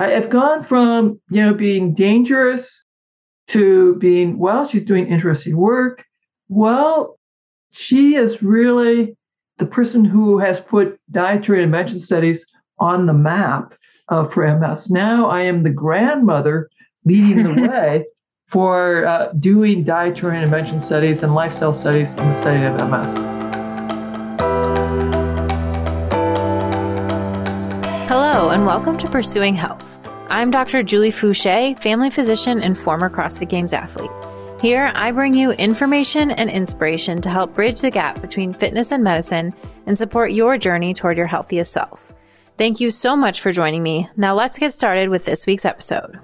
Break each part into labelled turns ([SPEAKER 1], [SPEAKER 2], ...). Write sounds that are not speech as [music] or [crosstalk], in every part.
[SPEAKER 1] I have gone from, you know, being dangerous to being, well, she's doing interesting work. Well, she is really the person who has put dietary intervention studies on the map uh, for MS. Now I am the grandmother leading the [laughs] way for uh, doing dietary intervention studies and lifestyle studies in the study of MS.
[SPEAKER 2] and welcome to Pursuing Health. I'm Dr. Julie Foucher, family physician and former CrossFit Games athlete. Here, I bring you information and inspiration to help bridge the gap between fitness and medicine and support your journey toward your healthiest self. Thank you so much for joining me. Now, let's get started with this week's episode.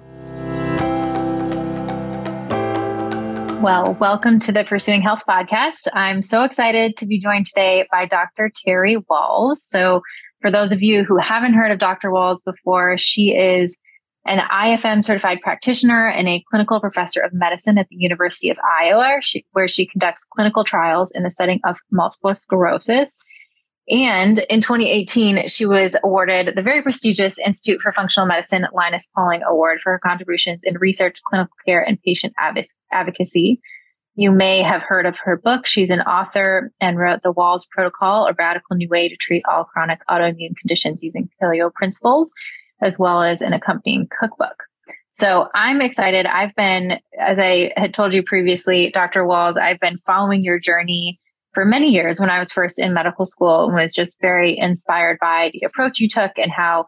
[SPEAKER 2] Well, welcome to the Pursuing Health podcast. I'm so excited to be joined today by Dr. Terry Wahls. So, for those of you who haven't heard of Dr. Wahls before, she is an IFM certified practitioner and a clinical professor of medicine at the University of Iowa, where she conducts clinical trials in the setting of multiple sclerosis. And in 2018, she was awarded the very prestigious Institute for Functional Medicine Linus Pauling Award for her contributions in research, clinical care, and patient advocacy. You may have heard of her book. She's an author and wrote The Wahls Protocol, a radical new way to treat all chronic autoimmune conditions using paleo principles, as well as an accompanying cookbook. So I'm excited. I've been, as I had told you previously, Dr. Wahls, I've been following your journey for many years when I was first in medical school and was just very inspired by the approach you took and how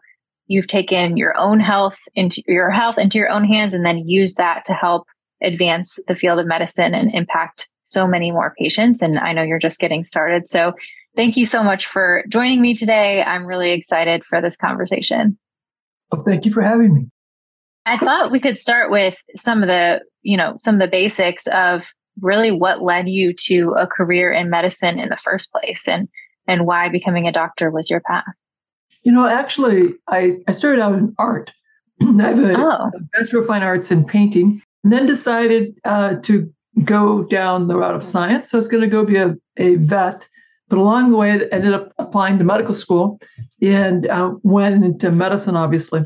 [SPEAKER 2] you've taken your own health into your health into your own hands and then used that to help advance the field of medicine and impact so many more patients. And I know you're just getting started. So thank you so much for joining me today. I'm really excited for this conversation.
[SPEAKER 1] Well, thank you for having me.
[SPEAKER 2] I thought we could start with some of the, you know, some of the basics of really what led you to a career in medicine in the first place and and why becoming a doctor was your path.
[SPEAKER 1] You know, actually, I, I started out in art. [clears throat] I have a, oh. a Bachelor of Fine Arts in painting, and then decided uh, to go down the route of science. So I was going to go be a, a vet. But along the way, I ended up applying to medical school and uh, went into medicine, obviously.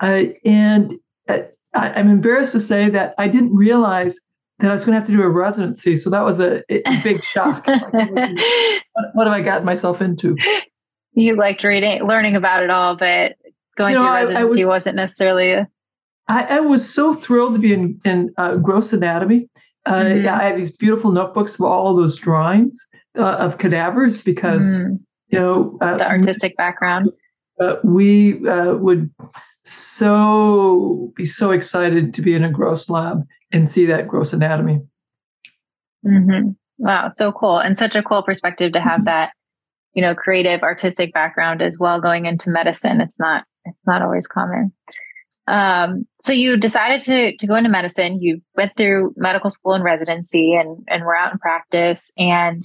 [SPEAKER 1] Uh, and I, I'm embarrassed to say that I didn't realize that I was going to have to do a residency. So that was a, a big shock. [laughs] what, what, have I gotten myself into?
[SPEAKER 2] You liked reading, learning about it all, but going you know, through residency I, I was, wasn't necessarily a
[SPEAKER 1] I, I, was so thrilled to be in, in uh, gross anatomy. Uh, mm-hmm. I had these beautiful notebooks of all of those drawings uh, of cadavers because, mm-hmm. you know,
[SPEAKER 2] uh, the artistic background.
[SPEAKER 1] Uh, we uh, would so be so excited to be in a gross lab and see that gross anatomy.
[SPEAKER 2] Mm-hmm. Wow, so cool. And such a cool perspective to have mm-hmm. that, you know, creative artistic background as well going into medicine. It's not, it's not always common. Um, so you decided to to go into medicine. You went through medical school and residency, and and were out in practice. And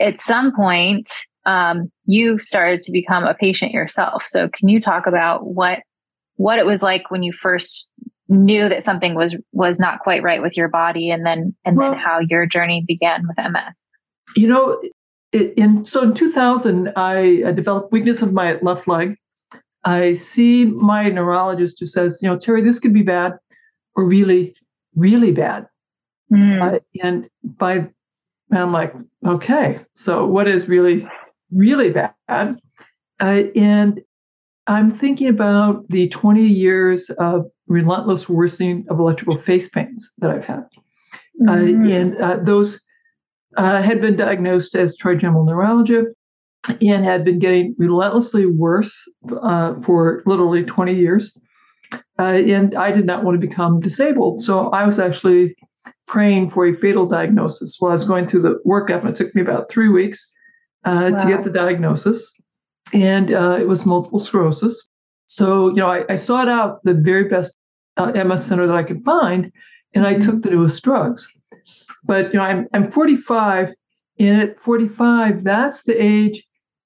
[SPEAKER 2] at some point, um, you started to become a patient yourself. So can you talk about what what it was like when you first knew that something was was not quite right with your body, and then and well, then how your journey began with MS?
[SPEAKER 1] You know, in so in 2000, I, I developed weakness of my left leg I see my neurologist who says, you know, Terry, this could be bad or really, really bad. Mm. Uh, and by, and I'm like, okay, so what is really, really bad? Uh, and I'm thinking about the 20 years of relentless worsening of electrical face pains that I've had. Mm. Uh, and uh, those uh, had been diagnosed as trigeminal neuralgia and had been getting relentlessly worse uh, for literally 20 years. Uh, and I did not want to become disabled. So I was actually praying for a fatal diagnosis while I was going through the workup. And it took me about three weeks uh, wow. to get the diagnosis. And uh, it was multiple sclerosis. So, you know, I, I sought out the very best uh, MS center that I could find, and I mm-hmm. took the newest drugs. But, you know, I'm, I'm 45, and at 45, that's the age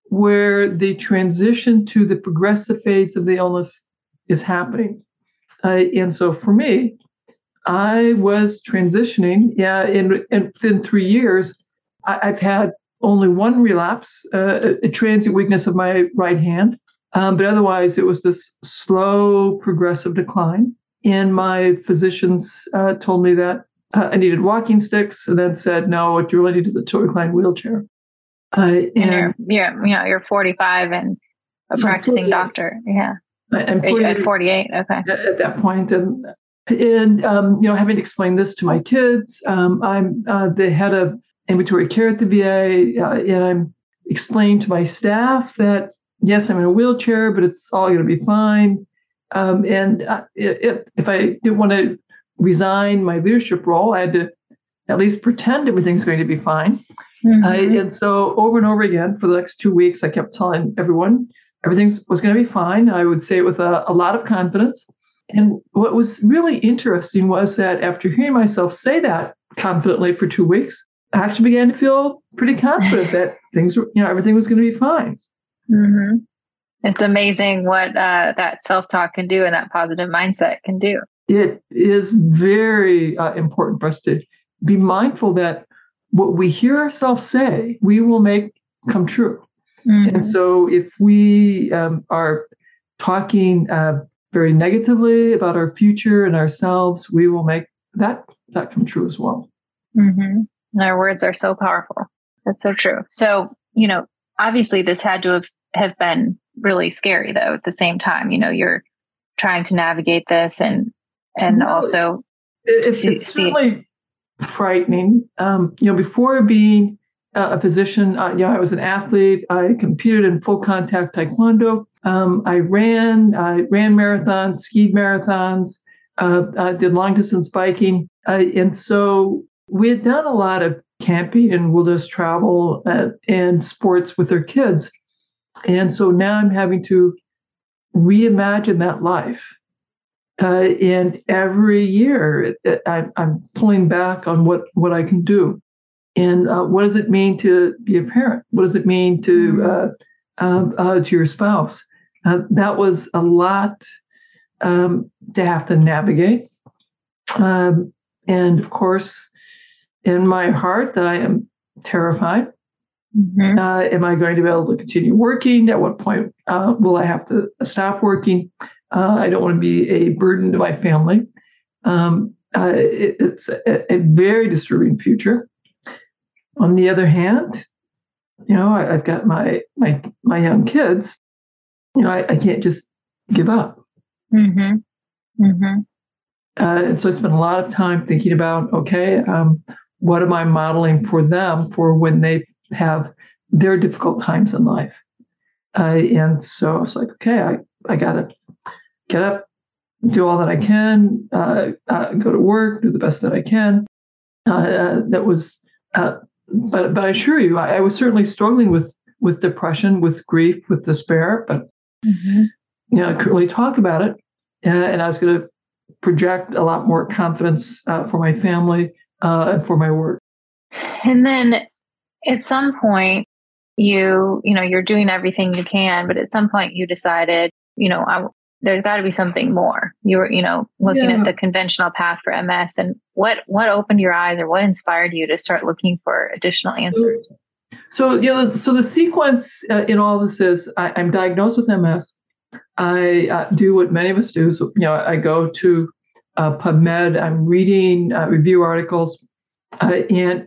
[SPEAKER 1] where the transition to the progressive phase of the illness is happening. Uh, and so for me, I was transitioning. Yeah, and, and within three years, I, have had only one relapse, uh, a transient weakness of my right hand. Um, but otherwise, it was this slow, progressive decline. And my physicians uh, told me that uh, I needed walking sticks, and then said, "No, what you really need is a total recline wheelchair."
[SPEAKER 2] Uh, and, and you're, you're, you know, you're 45 and a so practicing doctor. Yeah.
[SPEAKER 1] I'm 48,
[SPEAKER 2] 48. Okay. At,
[SPEAKER 1] at, that point, and and um, you know, having explained this to my kids, um, I'm uh, the head of ambulatory care at the VA, uh, and I'm explaining to my staff that yes, I'm in a wheelchair, but it's all going to be fine. Um, and uh, if, if I didn't want to resign my leadership role, I had to at least pretend everything's going to be fine. Mm-hmm. And so over and over again for the next two weeks, I kept telling everyone everything was going to be fine. I would say it with a, a lot of confidence. And what was really interesting was that after hearing myself say that confidently for two weeks, I actually began to feel pretty confident that [laughs] things were, you know, everything was going to be fine.
[SPEAKER 2] Mm-hmm. It's amazing what uh, that self talk can do and that positive mindset can do.
[SPEAKER 1] It is very uh, important for us to be mindful that what we hear ourselves say, we will make come true. Mm-hmm. And so if we um, are talking uh, very negatively about our future and ourselves, we will make that that come true as well.
[SPEAKER 2] Mm-hmm. Our words are so powerful. That's so true. So, you know, obviously this had to have, have been really scary though at the same time. You know, you're trying to navigate this and and no, also
[SPEAKER 1] it's, see, it's certainly frightening. Um, you know, before being a physician, uh, know, I was an athlete. I competed in full contact taekwondo. Um, I ran, I ran marathons, skied marathons, uh, uh, did long distance biking, uh, and so we had done a lot of camping and wilderness travel uh, and sports with their kids. And so now I'm having to reimagine that life. Uh, and every year I, am pulling back on what, what I can do. And uh, what does it mean to be a parent? What does it mean to, mm-hmm. uh, um, uh to your spouse? Uh, that was a lot um, to have to navigate. Um, and of course, in my heart, I am terrified Mm-hmm. Uh, am I going to be able to continue working? At what point uh, will I have to stop working? Uh, I don't want to be a burden to my family. Um, uh, it, it's a, a, very disturbing future. On the other hand, you know, I, have got my my my young kids. You know, I, I can't just give up. Mm-hmm. Mm-hmm. Uh, and so I spent a lot of time thinking about, okay, um, what am I modeling for them for when they have their difficult times in life. Uh, and so I was like, okay, I, I got to get up, do all that I can, uh, uh, go to work, do the best that I can. Uh, uh, that was, uh, but but I assure you, I, I, was certainly struggling with with depression, with grief, with despair. But mm-hmm. you know, I couldn't really talk about it, and I was going to project a lot more confidence for my family and for my work.
[SPEAKER 2] And then at some point you you know you're doing everything you can but at some point you decided you know I, there's got to be something more you were you know looking yeah. at the conventional path for ms and what what opened your eyes or what inspired you to start looking for additional answers
[SPEAKER 1] so you know so the sequence uh, in all this is I, am diagnosed with ms i uh, do what many of us do so you know i go to uh, pubmed i'm reading uh, review articles uh, and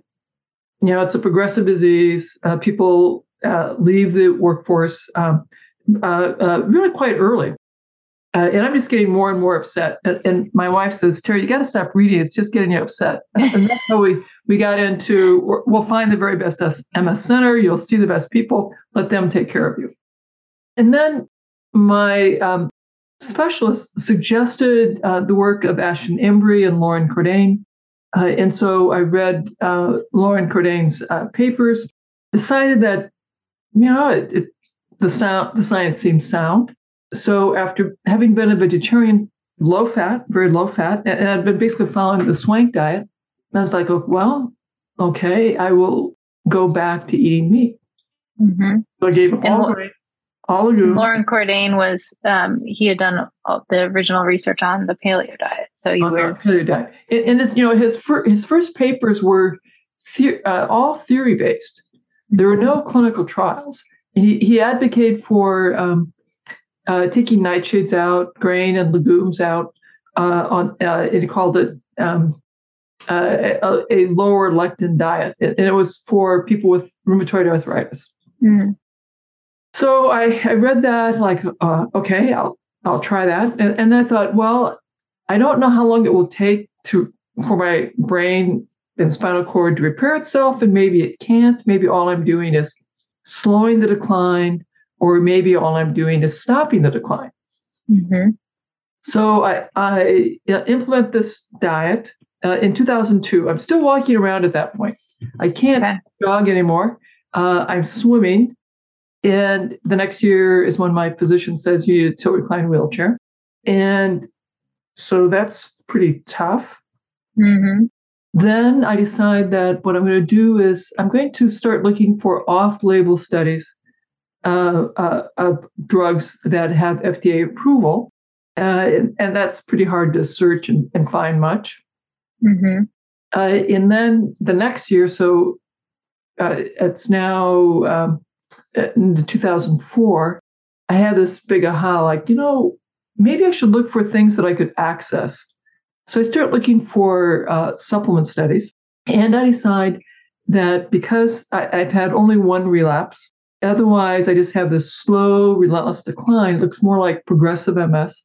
[SPEAKER 1] you know, it's a progressive disease. Uh, people uh, leave the workforce um, uh, uh really quite early. Uh, and I'm just getting more and more upset. And, and my wife says, Terry, you got to stop reading. It's just getting you upset. [laughs] And that's how we, we got into we'll find the very best MS center. You'll see the best people. Let them take care of you. And then my um, specialist suggested uh, the work of Ashton Embry and Loren Cordain. Uh, and so I read uh, Loren Cordain's uh, papers, decided that, you know, it, it, the, sound, the science seems sound. So after having been a vegetarian, low fat, very low fat, and, I'd been basically following the swank diet, I was like, oh, well, okay, I will go back to eating meat. Mm-hmm. So I gave up all grain all you.
[SPEAKER 2] Loren Cordain was um, he had done the original research on the paleo diet. So you were
[SPEAKER 1] paleo diet, and, and you know his fir- his first papers were the- uh, all theory based. There were no clinical trials. He he advocated for um, uh, taking nightshades out, grain and legumes out. Uh, on uh, it called it um, uh, a, a, lower lectin diet, and it was for people with rheumatoid arthritis. Mm. So I, I read that like, uh, okay, I'll I'll try that, and, and then I thought, well, I don't know how long it will take to for my brain and spinal cord to repair itself, and maybe it can't. Maybe all I'm doing is slowing the decline, or maybe all I'm doing is stopping the decline. Mm-hmm. So I, I implement this diet uh, in 2002. I'm still walking around at that point. I can't okay. jog anymore. Uh, I'm swimming. And the next year is when my physician says you need a tilt recline wheelchair. And so that's pretty tough. Mm-hmm. Then I decide that what I'm going to do is I'm going to start looking for off label studies uh, uh, of drugs that have FDA approval. Uh, and, and, that's pretty hard to search and, and find much. Mm-hmm. Uh, and then the next year, so uh, it's now um, in 2004, I had this big aha like, you know, maybe I should look for things that I could access. So I start looking for uh, supplement studies, and I decide that because I, have had only one relapse, otherwise I just have this slow, relentless decline. It looks more like progressive MS.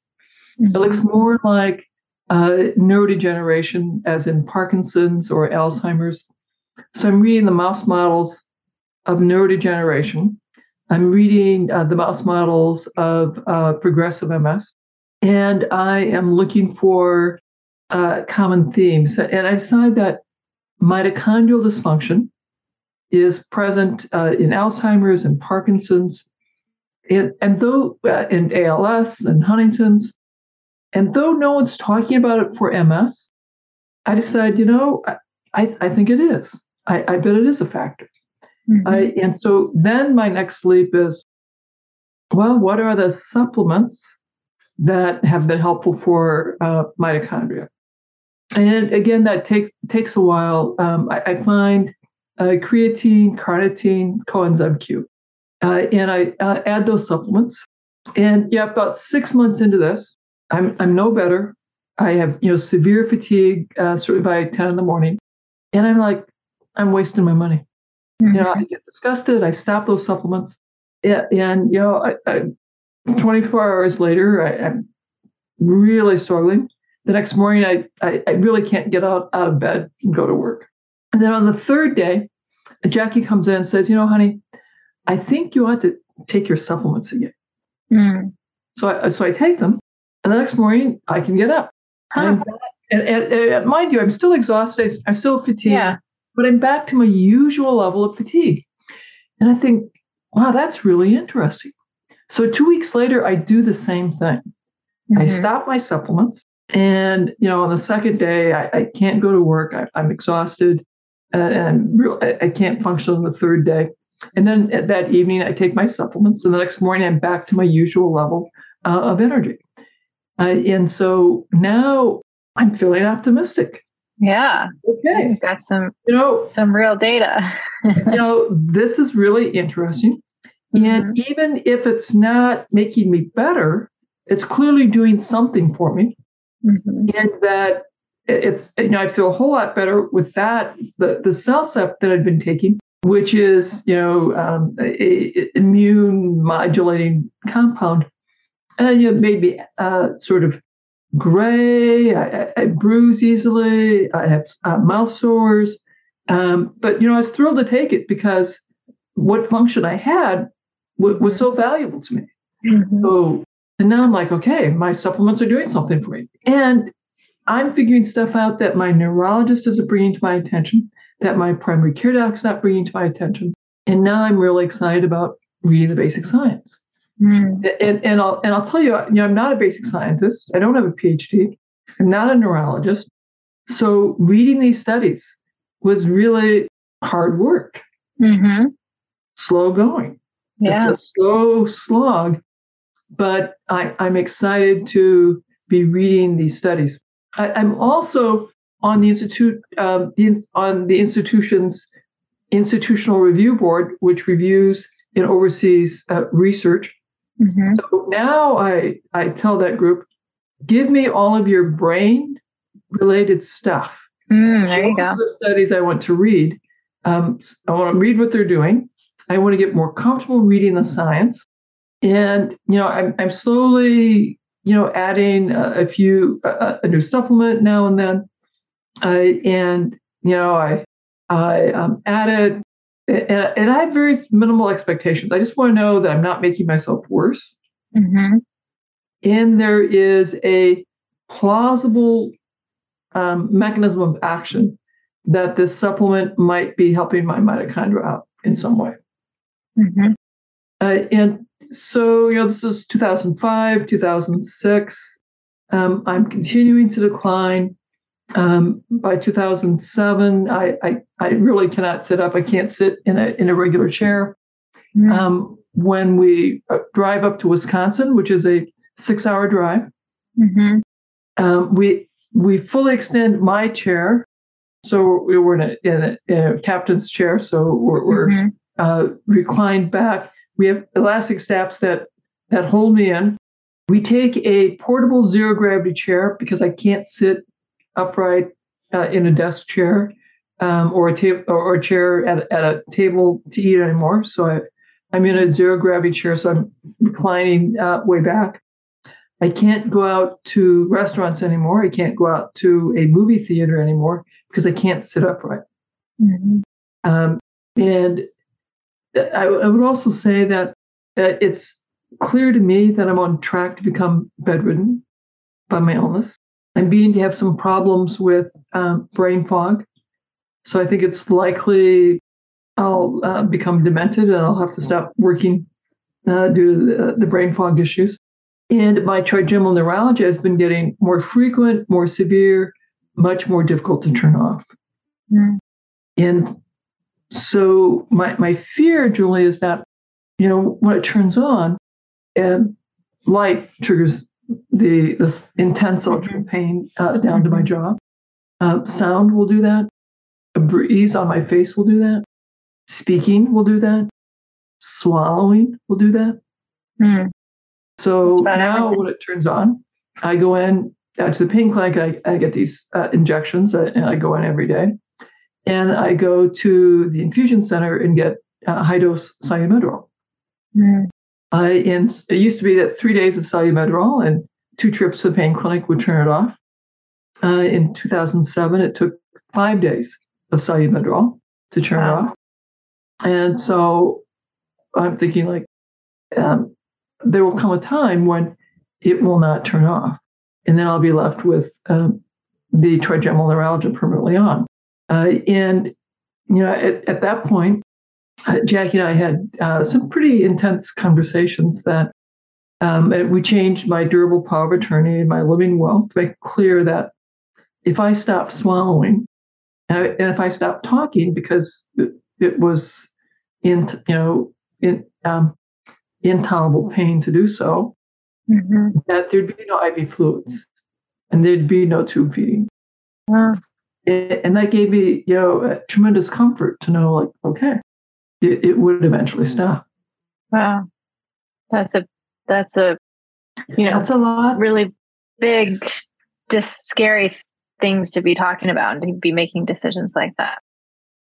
[SPEAKER 1] Mm-hmm. It looks mm-hmm. more like uh, neurodegeneration, as in Parkinson's or Alzheimer's. So I'm reading the mouse models of neurodegeneration. I'm reading uh, the mouse models of uh, progressive MS, and I am looking for uh, common themes. And I decide that mitochondrial dysfunction is present uh, in Alzheimer's and Parkinson's, and, and though uh, in ALS and Huntington's, and though no one's talking about it for MS, I decided, you know, I, I think it is. I, I bet it is a factor. Mm-hmm. I, and so then my next leap is, well, what are the supplements that have been helpful for uh, mitochondria? And again, that takes takes a while. Um, I, I, find uh, creatine, carnitine, coenzyme Q, uh, and I uh, add those supplements. And yeah, about six months into this, I'm I'm no better. I have you know severe fatigue, uh, certainly by ten in the morning, and I'm like, I'm wasting my money. Mm-hmm. You know, I get disgusted. I stop those supplements, and, and you know, I, I, 24 hours later, I, am really struggling. The next morning, I, I I really can't get out out of bed and go to work. And then on the third day, Jackie comes in and says, "You know, honey, I think you ought to take your supplements again." Mm. So I so I take them, and the next morning, I can get up. Huh. And, and, and, mind you, I'm still exhausted. I'm still fatigued, yeah. but I'm back to my usual level of fatigue. And I think, wow, that's really interesting. So two weeks later, I do the same thing. Mm-hmm. I stop my supplements. And, you know, on the second day, I, I can't go to work. I, am exhausted and I'm real, I, can't function on the third day. And then that evening, I take my supplements. And the next morning, I'm back to my usual level uh, of energy. Uh, and so now I'm feeling optimistic.
[SPEAKER 2] Yeah.
[SPEAKER 1] Okay.
[SPEAKER 2] Got some, you know, some real data. [laughs]
[SPEAKER 1] you know, this is really interesting. Mm-hmm. And even if it's not making me better, it's clearly doing something for me. Mm-hmm. And that it's, you know, I feel a whole lot better with that, the, the CellCept that I've been taking, which is, you know, um, a, a immune modulating compound and you know, maybe uh, sort of gray. I, I, bruise easily. I have uh, mouth sores. Um, but you know, I was thrilled to take it because what function I had w- was so valuable to me. Mm-hmm. So, and now I'm like, okay, my supplements are doing something for me, and I'm figuring stuff out that my neurologist isn't bringing to my attention, that my primary care doc's not bringing to my attention, and now I'm really excited about reading the basic science. Mm. And, and I'll and I'll tell you, you know, I'm not a basic scientist. I don't have a PhD. I'm not a neurologist. So reading these studies was really hard work. Mm-hmm. Slow going. Yeah. It's a slow slog, but I, I'm excited to be reading these studies. I, am also on the institute, uh, the, on the institution's institutional review board, which reviews and oversees uh, research Mm-hmm. So now I I tell that group, give me all of your brain related stuff.
[SPEAKER 2] Mm, there you go.
[SPEAKER 1] The studies I want to read. Um, I want to read what they're doing. I want to get more comfortable reading the science, and you know I'm I'm slowly you know adding a, a few a, a, new supplement now and then, uh, and you know I I um, added and, and, I have very minimal expectations. I just want to know that I'm not making myself worse. Mm-hmm. And there is a plausible um, mechanism of action that this supplement might be helping my mitochondria out in some way. Mm-hmm. Uh, and so, you know, this is 2005, 2006. Um, I'm continuing to decline. Um, by 2007, I, I, I really cannot sit up. I can't sit in a in a regular chair. Mm-hmm. Um, when we uh, drive up to Wisconsin, which is a six hour drive, mm-hmm. um, we we fully extend my chair. So we were in a, in a, in a captain's chair. So we're, we're mm-hmm. uh, reclined back. We have elastic straps that that hold me in. We take a portable zero gravity chair because I can't sit upright uh, in a desk chair um, or a table or a chair at, at a table to eat anymore. So I, I'm in a zero gravity chair, so I'm reclining uh, way back. I can't go out to restaurants anymore. I can't go out to a movie theater anymore because I can't sit upright. Mm-hmm. Um, and I, I, would also say that it's clear to me that I'm on track to become bedridden by my illness. I'm beginning to have some problems with um, brain fog. So I think it's likely I'll uh, become demented and I'll have to stop working uh, due to the, the, brain fog issues. And my trigeminal neuralgia has been getting more frequent, more severe, much more difficult to turn off. Mm. And so my, my fear, Julie, is that, you know, when it turns on, and light triggers the this intense electrical mm-hmm. pain uh, down to my mm-hmm. jaw. Uh, sound will do that. A breeze on my face will do that. Speaking will do that. Swallowing will do that. Mm. So now when it turns on, I go in uh, to the pain clinic. I, I get these uh, injections, uh, and I go in every day. And I go to the infusion center and get uh, high dose Solu-Medrol. Mm. Uh, and it used to be that three days of Solu-Medrol and two trips to the pain clinic would turn it off. Uh, in 2007, it took five days of Solu-Medrol to turn wow. it off. And so I'm thinking, like, um, there will come a time when it will not turn off. And then I'll be left with um, the trigeminal neuralgia permanently on. Uh, and, you know, at, at that point, uh, Jackie and I had uh, some pretty intense conversations that um, we changed my durable power of attorney and my living will to make clear that if I stopped swallowing and, I, and if I stopped talking because it, it was in you know in um, intolerable pain to do so, mm-hmm. that there'd be no IV fluids and there'd be no tube feeding. Wow. And that gave me you know tremendous comfort to know like okay it, it would eventually stop.
[SPEAKER 2] Wow. That's a, that's a, you know,
[SPEAKER 1] that's a lot.
[SPEAKER 2] Really big, just scary things to be talking about and to be making decisions like that.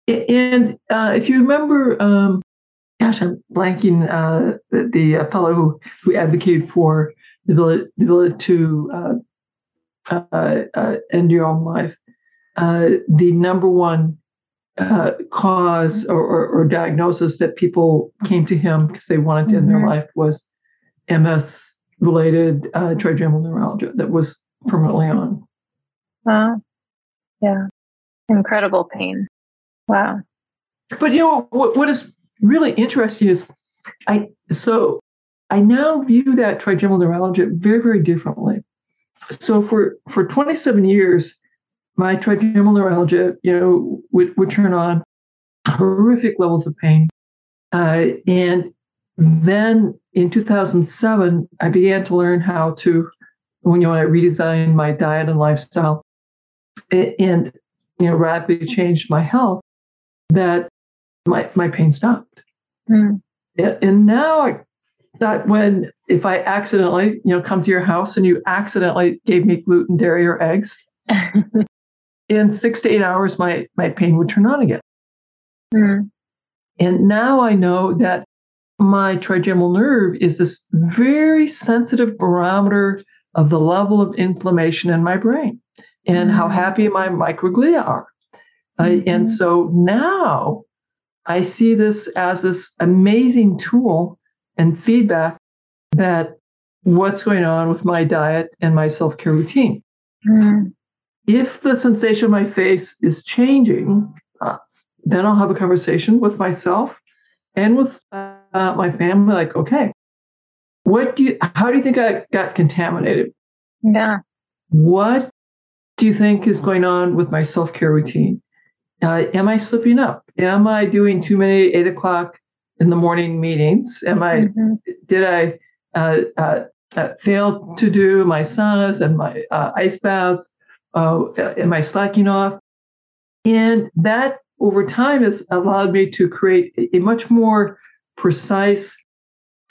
[SPEAKER 1] And uh, if you remember, um, gosh, I'm blanking uh, the, the fellow who, who advocated for the ability, the ability to uh, uh, uh end your own life. Uh, the number one uh, cause or, or, or, diagnosis that people came to him because they wanted to end mm-hmm. their life was MS related uh, trigeminal neuralgia that was permanently on.
[SPEAKER 2] Wow. Yeah. Incredible pain. Wow.
[SPEAKER 1] But you know what, what is really interesting is I so I now view that trigeminal neuralgia very, very differently. So for for 27 years, my trigeminal neuralgia, you know, would, would turn on horrific levels of pain. Uh, and then in 2007, I began to learn how to, when you know, I redesigned my diet and lifestyle and, you know, radically changed my health, that my, my pain stopped. Mm. And now I that when if I accidentally, you know, come to your house and you accidentally gave me gluten, dairy, or eggs, [laughs] in six to eight hours, my my pain would turn on again. Mm. And now I know that my trigeminal nerve is this very sensitive barometer of the level of inflammation in my brain and mm. how happy my microglia are. Mm-hmm. Uh, and so now I see this as this amazing tool and feedback that what's going on with my diet and my self care routine. Mm. If the sensation of my face is changing, uh, then I'll have a conversation with myself and with uh, my family. Like, okay, what do you? How do you think I got contaminated?
[SPEAKER 2] Yeah.
[SPEAKER 1] What do you think is going on with my self care routine? Uh, am I slipping up? Am I doing too many eight o'clock in the morning meetings? Am I? Mm-hmm. Did I uh, uh, uh fail to do my saunas and my uh, ice baths? Uh, am I slacking off? And that over time has allowed me to create a, much more precise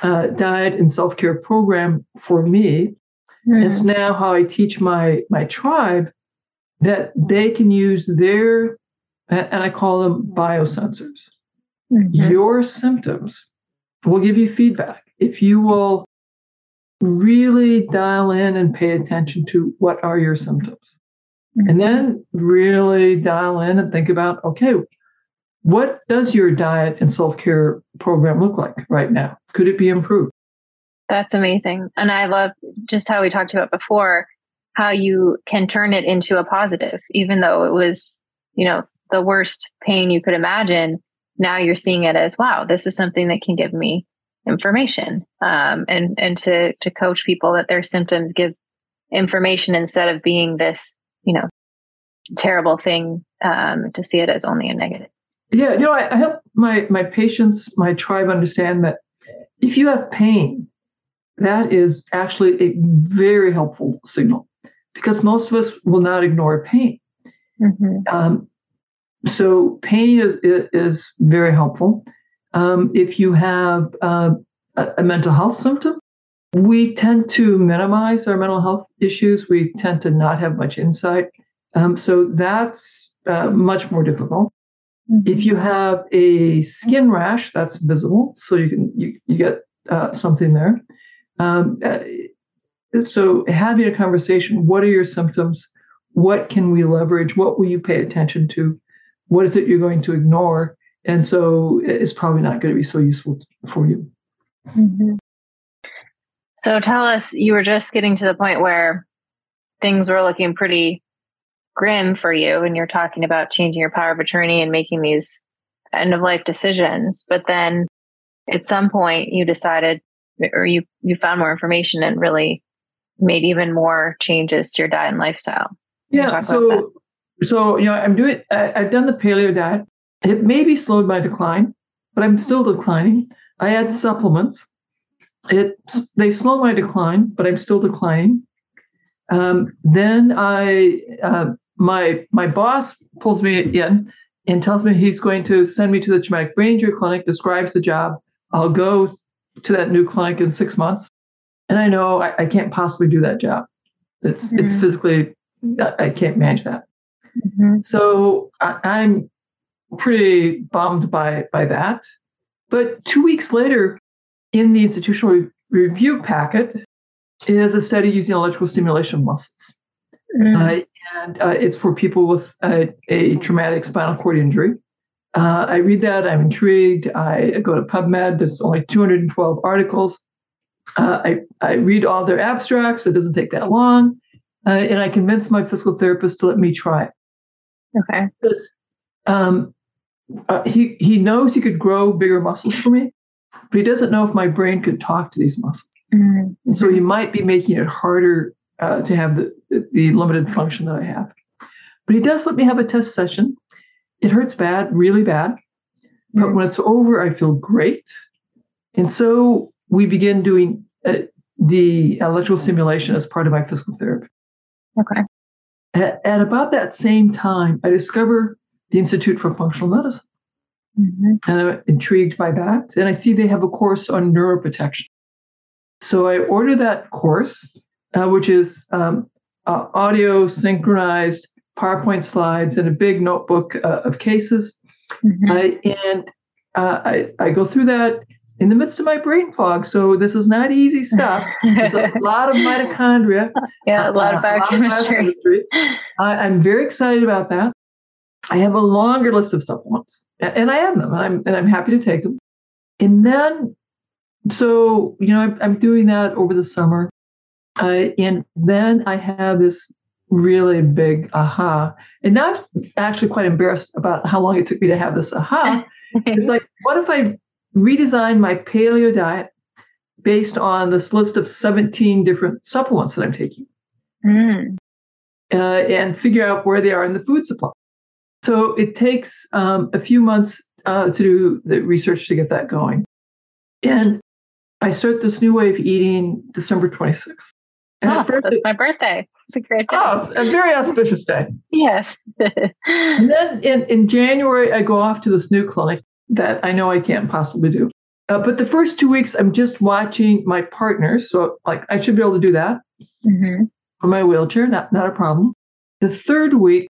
[SPEAKER 1] diet and self care program for me. Mm-hmm. It's now how I teach my my tribe that they can use their and I call them biosensors. Mm-hmm. Your symptoms will give you feedback. If you will really dial in and pay attention to what are your symptoms, mm-hmm. and then really dial in and think about okay, what does your diet and self care program look like right now? Could it be improved?
[SPEAKER 2] That's amazing. And I love just how we talked about before how you can turn it into a positive, even though it was, you know, the worst pain you could imagine, now you're seeing it as wow, this is something that can give me information. Um, and and to to coach people that their symptoms give information instead of being this, you know, terrible thing. Um, to see it as only a negative.
[SPEAKER 1] Yeah, you know, I, I help my my patients, my tribe understand that if you have pain, that is actually a very helpful signal because most of us will not ignore pain. Mm-hmm. Um, so pain is, is very helpful. Um, if you have uh, a mental health symptom, we tend to minimize our mental health issues. We tend to not have much insight. Um, so that's uh, much more difficult. Mm-hmm. If you have a skin rash, that's visible, so you can you, you get uh, something there. Um, uh, so having a conversation, what are your symptoms? What can we leverage? What will you pay attention to? what is it you're going to ignore? And so it's probably not going to be so useful for you. Mm-hmm.
[SPEAKER 2] So tell us, you were just getting to the point where things were looking pretty grim for you, and you're talking about changing your power of attorney and making these end of life decisions. But then at some point, you decided, or you you found more information and really made even more changes to your diet and lifestyle.
[SPEAKER 1] yeah. So so, you know, I'm doing, I, I've done the paleo diet. It maybe slowed my decline, but I'm still declining. I add supplements. It they slow my decline, but I'm still declining. Um, then I uh, my my boss pulls me in and tells me he's going to send me to the traumatic brain injury clinic. Describes the job. I'll go to that new clinic in six months, and I know I, I can't possibly do that job. It's mm-hmm. it's physically I can't manage that. Mm-hmm. So I, I'm pretty bummed by by that. But two weeks later, in the institutional re- review packet, is a study using electrical stimulation muscles. Mm. Uh, and uh, it's for people with a, a, traumatic spinal cord injury. Uh, I read that, I'm intrigued. I go to PubMed, there's only 212 articles. Uh, I, I read all their abstracts, it doesn't take that long. Uh, and I convince my physical therapist to let me try it.
[SPEAKER 2] Okay.
[SPEAKER 1] Because um, uh, he he knows he could grow bigger muscles for me, but he doesn't know if my brain could talk to these muscles. Mm-hmm. And so he might be making it harder uh, to have the the limited function that I have. But he does let me have a test session. It hurts bad, really bad, but mm-hmm. when it's over, I feel great. And so we begin doing uh, the electrical stimulation as part of my physical therapy.
[SPEAKER 2] Okay.
[SPEAKER 1] At, at about that same time, I discover the Institute for Functional Medicine. Mm-hmm. And I'm intrigued by that. And I see they have a course on neuroprotection. So I order that course, uh, which is um, uh, audio synchronized PowerPoint slides and a big notebook uh, of cases. Mm-hmm. and uh, I, I go through that in the midst of my brain fog. So this is not easy stuff. There's a [laughs] lot of mitochondria.
[SPEAKER 2] Yeah, a lot of biochemistry.
[SPEAKER 1] I'm very excited about that. I have a longer list of supplements, and I add them, and I'm and I'm happy to take them. And then, so you know, I'm, I'm doing that over the summer, uh, and then I have this really big aha. And now I'm actually quite embarrassed about how long it took me to have this aha. [laughs] it's like, what if I redesign my paleo diet based on this list of 17 different supplements that I'm taking mm. uh, and figure out where they are in the food supply? So it takes um, a few months uh, to do the research to get that going. And I start this new way of eating December 26th.
[SPEAKER 2] And oh, first that's my birthday. It's a great day.
[SPEAKER 1] Oh, it's a very auspicious day.
[SPEAKER 2] yes.
[SPEAKER 1] and then in, in January, I go off to this new clinic that I know I can't possibly do. Uh, but the first two weeks, I'm just watching my partners. So, like, I should be able to do that mm-hmm. from my wheelchair, not, not a problem. The third week,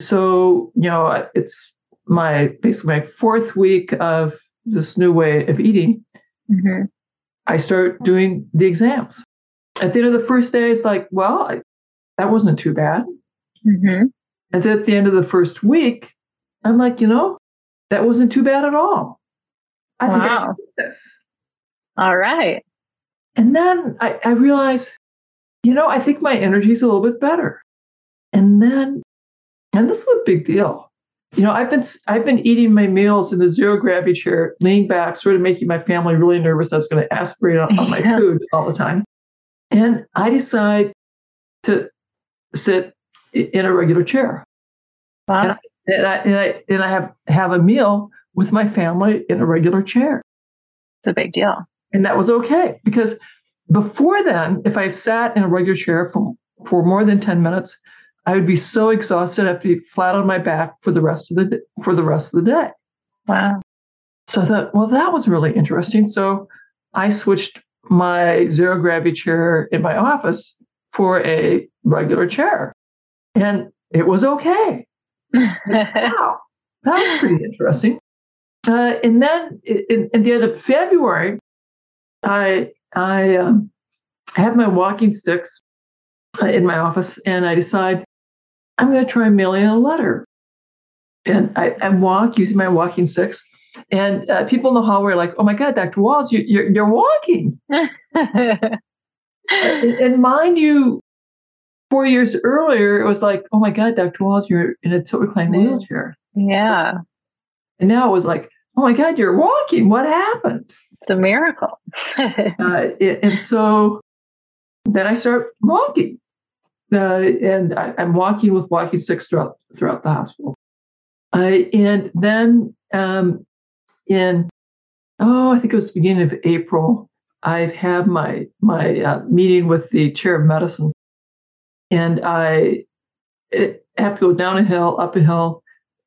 [SPEAKER 1] so, you know, it's my basically my fourth week of this new way of eating. Mm-hmm. I start doing the exams at the end of the first day, it's like, well, I, that wasn't too bad. Mm-hmm. And then at the end of the first week, I'm like, you know, that wasn't too bad at all. I wow. think I can do this.
[SPEAKER 2] All right.
[SPEAKER 1] And then I, I realized, you know, I think my energy is a little bit better. And then, and this is a big deal. You know, I've been I've been eating my meals in the zero gravity chair, leaning back, sort of making my family really nervous. I was going to aspirate on, on my [laughs] food all the time. And I decide to sit in a regular chair. Wow. And, I, and, I, and, I, and I have, have a meal with my family in a regular chair.
[SPEAKER 2] It's a big deal.
[SPEAKER 1] And that was okay because before then, if I sat in a regular chair for, for more than 10 minutes, I would be so exhausted I'd be flat on my back for the rest of the for the rest of the day.
[SPEAKER 2] Wow.
[SPEAKER 1] So I thought, well, that was really interesting. So I switched my zero gravity chair in my office for a regular chair. And it was okay. [laughs] wow, that was pretty interesting. Uh, and then in, in, the end of February, I I um, have my walking sticks uh, in my office, and I decide I'm going to try mailing a letter. And I, I walk using my walking sticks, and uh, people in the hallway are like, "Oh my God, Dr. Wahls, you, you're you're walking." [laughs] and, and mind you, four years earlier, it was like, "Oh my God, Dr. Wahls, you're in a tilt recline wheelchair."
[SPEAKER 2] Yeah.
[SPEAKER 1] And now it was like, "Oh my God, you're walking. What happened?"
[SPEAKER 2] It's a miracle. [laughs]
[SPEAKER 1] uh, it, and so then I start walking, and I, am walking with walking sticks throughout throughout the hospital. Uh, and then um, in oh, I think it was the beginning of April. I've had my my uh, meeting with the chair of medicine, and I have to go down a hill, up a hill.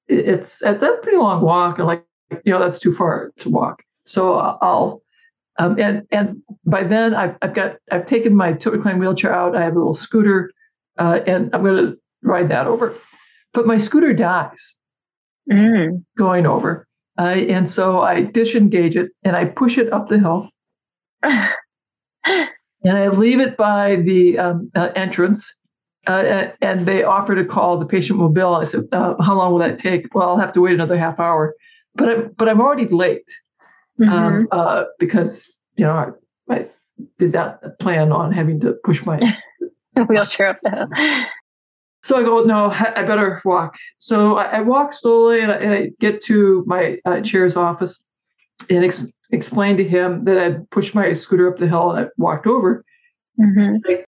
[SPEAKER 1] It's that's a pretty long walk, and like you know that's too far to walk. So I'll um, and and by then I've, I've got I've taken my tilt recline wheelchair out. I have a little scooter, uh, and I'm going to ride that over. But my scooter dies mm. going over, uh, and so I disengage it and I push it up the hill. [laughs] and I leave it by the um, uh, entrance. Uh, and they offer to call the patient mobile. I said, uh, "How long will that take?" Well, I'll have to wait another half hour, but I'm but I'm already late um, mm-hmm. um, uh, because you know I, I, did not plan on having to push my [laughs] [laughs]
[SPEAKER 2] wheelchair up the hill.
[SPEAKER 1] So I go, no, I better walk. So I, I walk slowly and I, and I, get to my uh, chair's office and ex- explain to him that I'd pushed my scooter up the hill and I walked over. Mm-hmm. Like,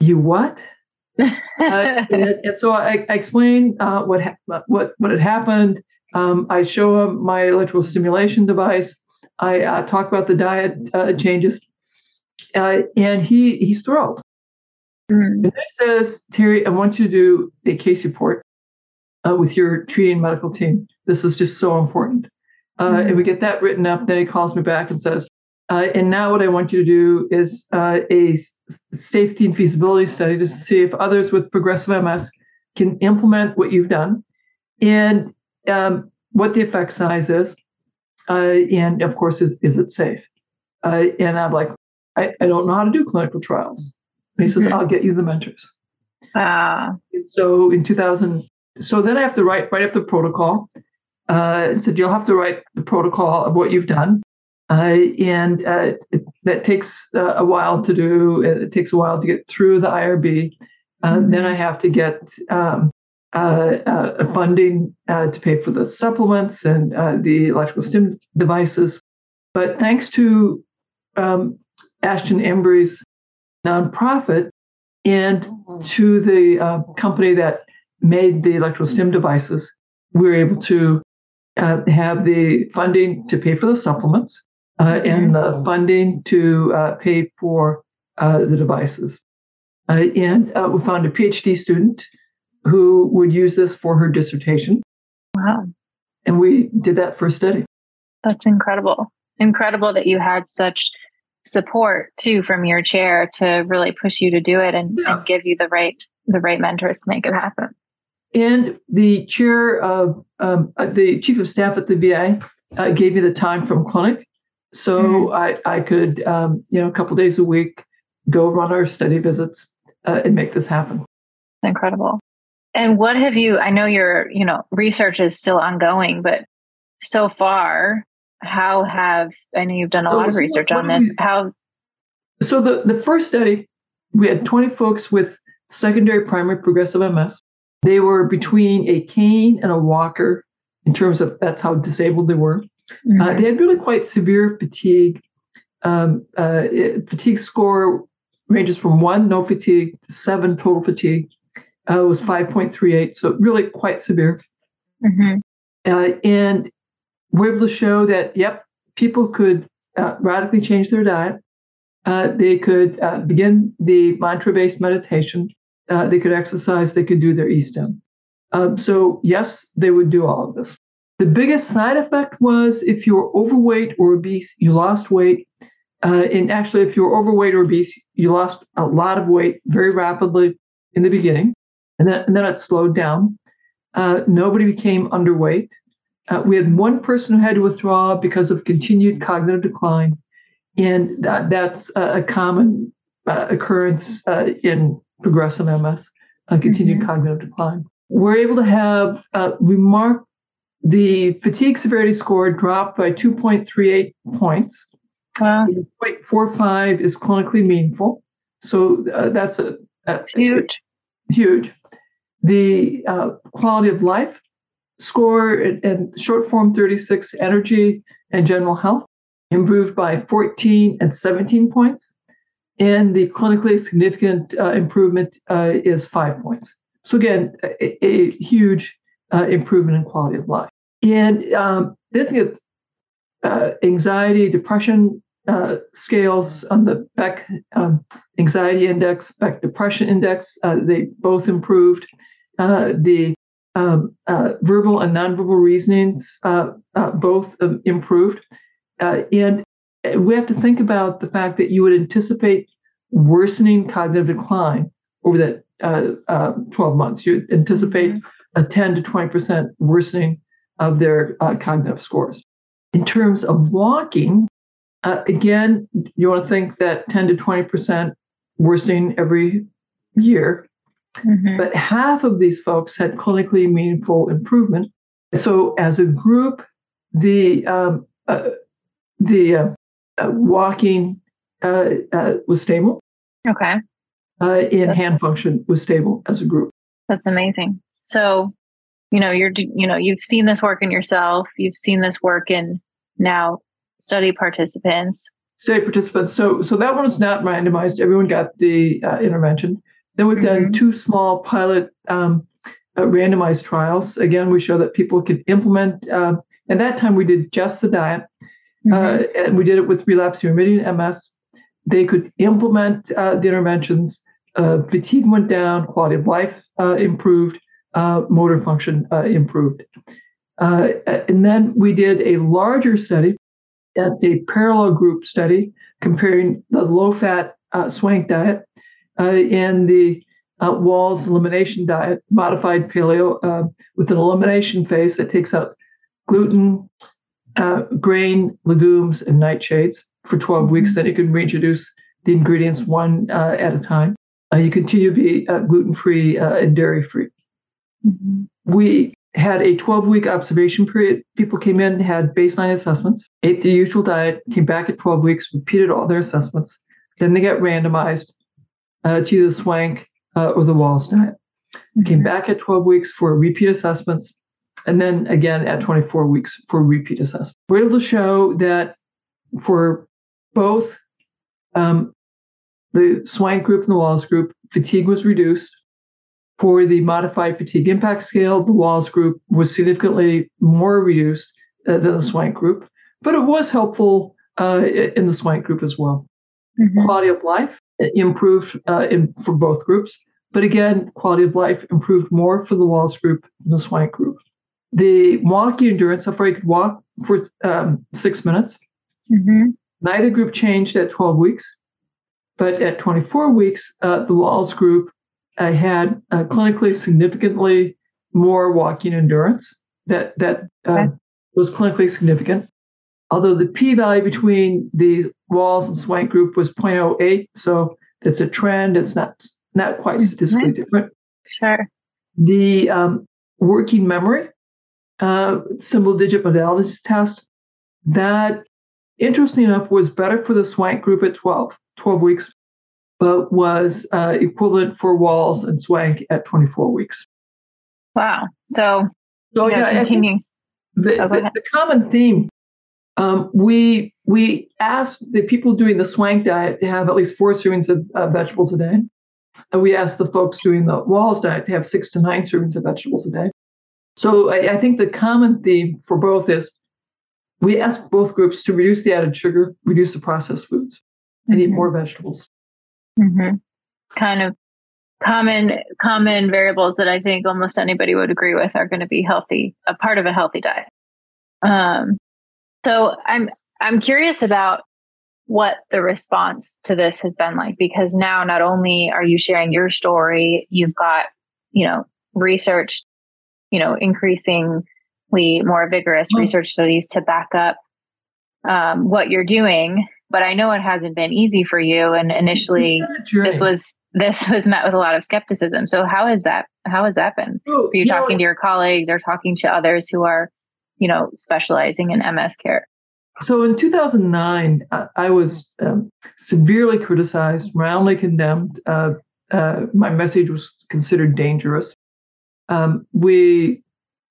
[SPEAKER 1] you what? [laughs] uh, and, and, so I, I explain uh, what ha- what what had happened. Um, I show him my electrical stimulation device. I uh, talk about the diet uh, changes, uh, and he he's thrilled. Mm. And it says, Terry, I want you to do a case report uh, with your treating medical team. This is just so important. Uh, mm. And we get that written up. Then he calls me back and says, Uh, and now what I want you to do is uh, a safety and feasibility study to see if others with progressive MS can implement what you've done and um, what the effect size is. Uh, and of course, is, is it safe? Uh, and I'm like, I, I, don't know how to do clinical trials. And he mm-hmm. says, I'll get you the mentors. Ah. And so in 2000, so then I have to write, write up the protocol. Uh, said, you'll have to write the protocol of what you've done. Uh, and uh, it, that takes uh, a while to do. It takes a while to get through the IRB. Uh, mm-hmm. Then I have to get um, uh, uh, funding to pay for the supplements and the electrical stim devices. But thanks to um, Ashton Embry's nonprofit and mm-hmm. to the company that made the electrical stim devices, we were able to uh, have the funding to pay for the supplements uh, and the funding to uh, pay for uh, the devices. Uh, and uh, we found a PhD student who would use this for her dissertation.
[SPEAKER 2] Wow.
[SPEAKER 1] And we did that for a study.
[SPEAKER 2] That's incredible. Incredible that you had such support too from your chair to really push you to do it and, yeah. and give you the right the right mentors to make it happen.
[SPEAKER 1] And the chair of um, the chief of staff at the VA uh, gave me the time from clinic so mm-hmm. I, I could, um, you know, a couple days a week go run our study visits uh, and make this happen.
[SPEAKER 2] Incredible. And what have you, I know your, you know, research is still ongoing, but so far, how have, I know you've done a so, lot of research on this. How?
[SPEAKER 1] So the, the first study, we had 20 folks with secondary primary progressive MS. They were between a cane and a walker in terms of that's how disabled they were. Mm-hmm. Uh, they had really quite severe fatigue. Um, uh, fatigue score ranges from one, no fatigue, to seven, total fatigue. Uh, was 5.38, so really quite severe. Mm-hmm. Uh, and we're able to show that, yep, people could uh, radically change their diet. Uh, they could begin the mantra based meditation. they could exercise. They could do their e stim. Um, so, yes, they would do all of this. The biggest side effect was if you were overweight or obese, you lost weight. Uh, and actually, if you were overweight or obese, you lost a lot of weight very rapidly in the beginning, and then, and then it slowed down. Uh, nobody became underweight. Uh, we had one person who had to withdraw because of continued cognitive decline, and that, that's a, a common uh, occurrence uh, in progressive MS, continued mm-hmm. cognitive decline. We're able to have uh, remark the fatigue severity score dropped by 2.38 points. Wow. 0.45 is clinically meaningful. So uh, that's a that's
[SPEAKER 2] huge.
[SPEAKER 1] Huge. The uh, quality of life score and short form 36 energy and general health improved by 14 and 17 points. And the clinically significant uh, improvement uh, is five points. So, again, a, a huge uh, improvement in quality of life. And um, at uh, anxiety, depression uh, scales on the Beck um, Anxiety Index, Beck Depression Index, uh, they both improved. The um, uh, verbal and nonverbal reasonings uh, both um, improved. and we have to think about the fact that you would anticipate worsening cognitive decline over that 12 months. You anticipate mm-hmm. a 10 to 20% worsening of their uh, cognitive scores. In terms of walking, uh, again, you want to think that 10 to 20% worsening every year, mm-hmm. but half of these folks had clinically meaningful improvement. So, as a group, the um, uh, the uh, uh, walking uh, was stable.
[SPEAKER 2] Okay.
[SPEAKER 1] in hand function was stable as a group.
[SPEAKER 2] That's amazing. So you know you're you know you've seen this work in yourself you've seen this work in now study participants
[SPEAKER 1] study participants so so that one was not randomized everyone got the uh, intervention then we've mm-hmm. done two small pilot um, uh, randomized trials again we show that people could implement uh, and that time we did just the diet uh, mm-hmm. and we did it with relapsing remitting ms they could implement uh, the interventions uh, fatigue went down quality of life improved uh, motor function uh, improved. Uh, and then we did a larger study That's a parallel group study comparing the low fat uh, swank diet uh, and the uh, Wahls elimination diet, modified paleo, uh, with an elimination phase that takes out gluten, uh, grain, legumes, and nightshades for 12 weeks. Mm-hmm. Then you can reintroduce the ingredients one uh, at a time. Uh, you continue to be uh, gluten free and dairy free. Mm-hmm. We had a 12 week observation period. People came in, had baseline assessments, ate the usual diet, came back at 12 weeks, repeated all their assessments. Then they got randomized to either the swank or the Wahls diet. Mm-hmm. Came back at 12 weeks for repeat assessments and then again at 24 weeks for repeat assessment. We're able to show that for both um, the swank group and the Wahls group, fatigue was reduced. For the modified fatigue impact scale, the Wahls group was significantly more reduced uh, than the swank group, but it was helpful uh, in the swank group as well. Mm-hmm. Quality of life improved uh, in, for both groups, but again, quality of life improved more for the Wahls group than the swank group the walking endurance, how far you could walk for um, six minutes. Mm-hmm. Neither group changed at 12 weeks, but at 24 weeks, uh, the Wahls group uh, had uh, clinically significantly more walking endurance that that uh, okay. was clinically significant. Although the p-value between the Wahls and Swank group was 0.08, so it's a trend. It's not not quite mm-hmm. statistically mm-hmm. different.
[SPEAKER 2] Sure.
[SPEAKER 1] The um, working memory uh, symbol digit modalities test. That, interesting enough, was better for the swank group at 12, 12 weeks, but was uh, equivalent for Wahls and swank at 24 weeks.
[SPEAKER 2] Wow. So, so yeah, continue.
[SPEAKER 1] The, oh, the, the, common theme um, we we asked the people doing the swank diet to have at least four servings of uh, vegetables a day, and we asked the folks doing the Wahls diet to have six to nine servings of vegetables a day. So I, I think the common theme for both is we ask both groups to reduce the added sugar, reduce the processed foods, and mm-hmm. eat more vegetables.
[SPEAKER 2] Mm-hmm. Kind of common common variables that I think almost anybody would agree with are going to be healthy, a part of a healthy diet. Um, so I'm I'm curious about what the response to this has been like because now not only are you sharing your story, you've got you know research you know, increasingly more vigorous mm-hmm. research studies to back up um, what you're doing. But I know it hasn't been easy for you. And initially, this was this [laughs] was met with a lot of skepticism. So how is that? How has that been? For you talking to your colleagues or talking to others who are, you know, specializing in MS care?
[SPEAKER 1] So in 2009, I was um, severely criticized, roundly condemned. Uh, uh, my message was considered dangerous um, we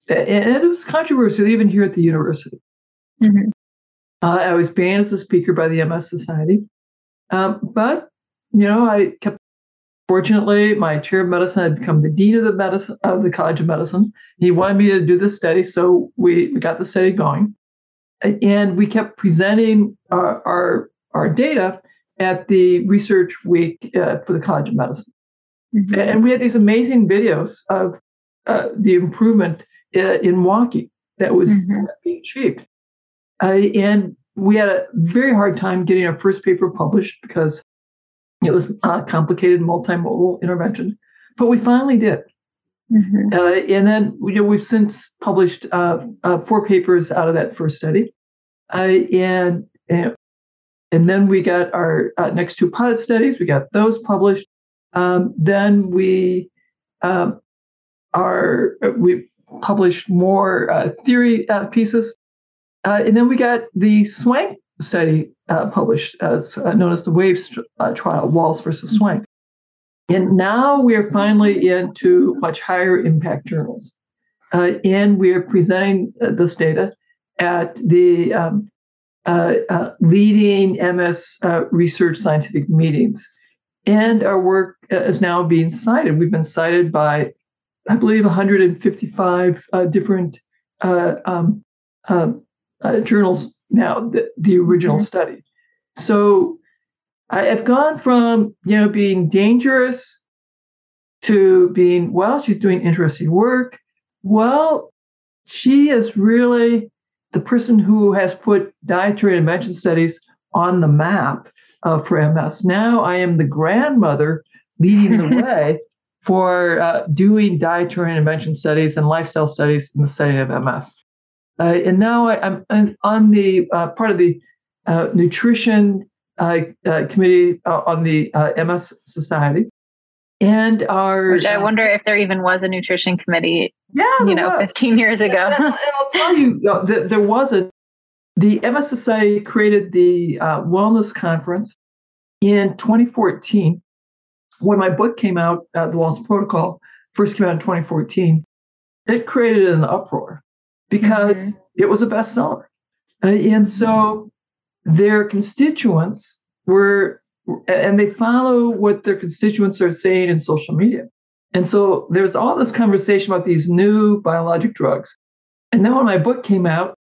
[SPEAKER 1] and it was controversial even here at the university. Mm-hmm. Uh, I was banned as a speaker by the MS Society, um, but you know I kept. Fortunately, my chair of medicine had become the dean of the medicine of the College of Medicine. He wanted me to do this study, so we, we got the study going, and we kept presenting our our, our data at the research week uh, for the College of Medicine. Mm-hmm. And we had these amazing videos of uh, the improvement uh, in walking that was mm-hmm. being achieved. Uh, and we had a very hard time getting our first paper published because it was a complicated multimodal intervention, but we finally did. Mm-hmm. Uh, and then you know, we've since published uh, uh, four papers out of that first study. and, and and then we got our next two pilot studies. We got those published. Um, then we um, are we published more uh, theory uh, pieces, uh, and then we got the Swank study uh, published, as uh, known as the WAVES uh, trial, Wahls versus mm-hmm. Swank. And now we are finally into much higher impact journals, and we are presenting this data at the um, leading MS research scientific meetings. And our work is now being cited. We've been cited by I believe, 155 uh, different uh, um, um, uh, journals now, the, the original mm-hmm. study. So I have gone from, you know, being dangerous to being, well, she's doing interesting work. Well, she is really the person who has put dietary intervention studies on the map uh, for MS. Now I am the grandmother leading the [laughs] way for uh, doing dietary intervention studies and lifestyle studies in the setting of MS. Uh, and now I, am on the uh, part of the uh, nutrition uh, committee on the MS Society. And our,
[SPEAKER 2] which I wonder if there even was a nutrition committee, yeah, you know, was. 15 years ago.
[SPEAKER 1] and, and I'll tell you, there wasn't. The MS Society created the Wellness Conference in 2014 when my book came out, uh, The Wahls Protocol, first came out in 2014, it created an uproar because mm-hmm. it was a bestseller. Uh, and so their constituents were, and they follow what their constituents are saying in social media. And so there's all this conversation about these new biologic drugs. And then when my book came out,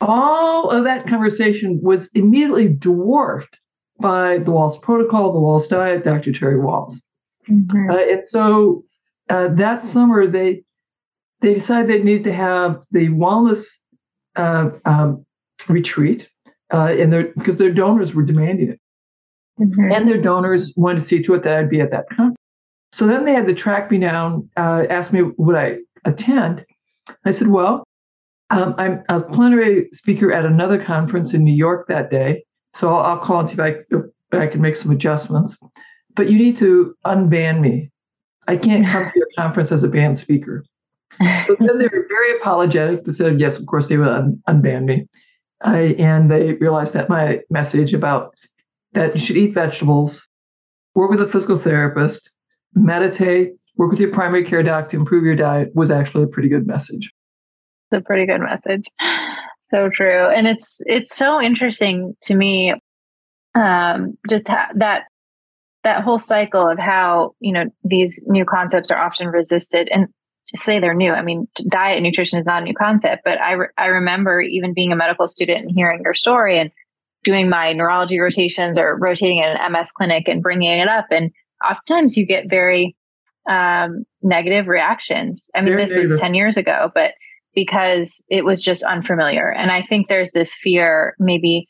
[SPEAKER 1] all of that conversation was immediately dwarfed by the Wahls Protocol, the Wahls Diet, Dr. Terry Wahls. Mm-hmm. Uh, and so uh, that summer, they they decided they needed to have the Wallace uh, um, retreat, uh, and their because their donors were demanding it, mm-hmm. and their donors wanted to see to it that I'd be at that conference. So then they had to track me down, uh, ask me would I attend. I said, well, um, I'm a plenary speaker at another conference in New York that day. So I'll, I'll call and see if I, I can make some adjustments. But you need to unban me. I can't come to your conference as a banned speaker. So then they were very apologetic. They said, yes, of course, they would un- unban me. I, and they realized that my message about that you should eat vegetables, work with a physical therapist, meditate, work with your primary care doc to improve your diet was actually a pretty good message.
[SPEAKER 2] It's a pretty good message. So true. And it's it's so interesting to me um just ha- that that whole cycle of how, you know, these new concepts are often resisted and to say they're new. I mean, diet and nutrition is not a new concept, but I re- I remember even being a medical student and hearing your story and doing my neurology rotations or rotating in an MS clinic and bringing it up and oftentimes you get very um, negative reactions. I mean, very this negative. was 10 years ago, but because it was just unfamiliar. And I think there's this fear, maybe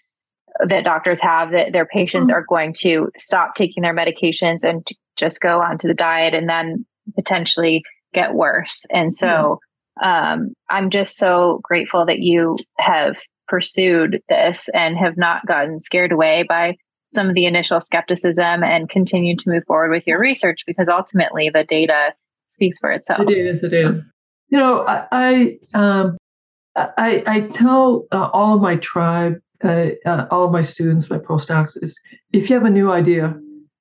[SPEAKER 2] that doctors have that their patients mm-hmm. are going to stop taking their medications and just go onto the diet and then potentially get worse. And so um, I'm just so grateful that you have pursued this and have not gotten scared away by some of the initial skepticism and continue to move forward with your research because ultimately the data speaks for itself.
[SPEAKER 1] The data is the data you know, I I, um, I, I tell uh, all of my tribe, uh, uh, all of my students, my postdocs, is if you have a new idea,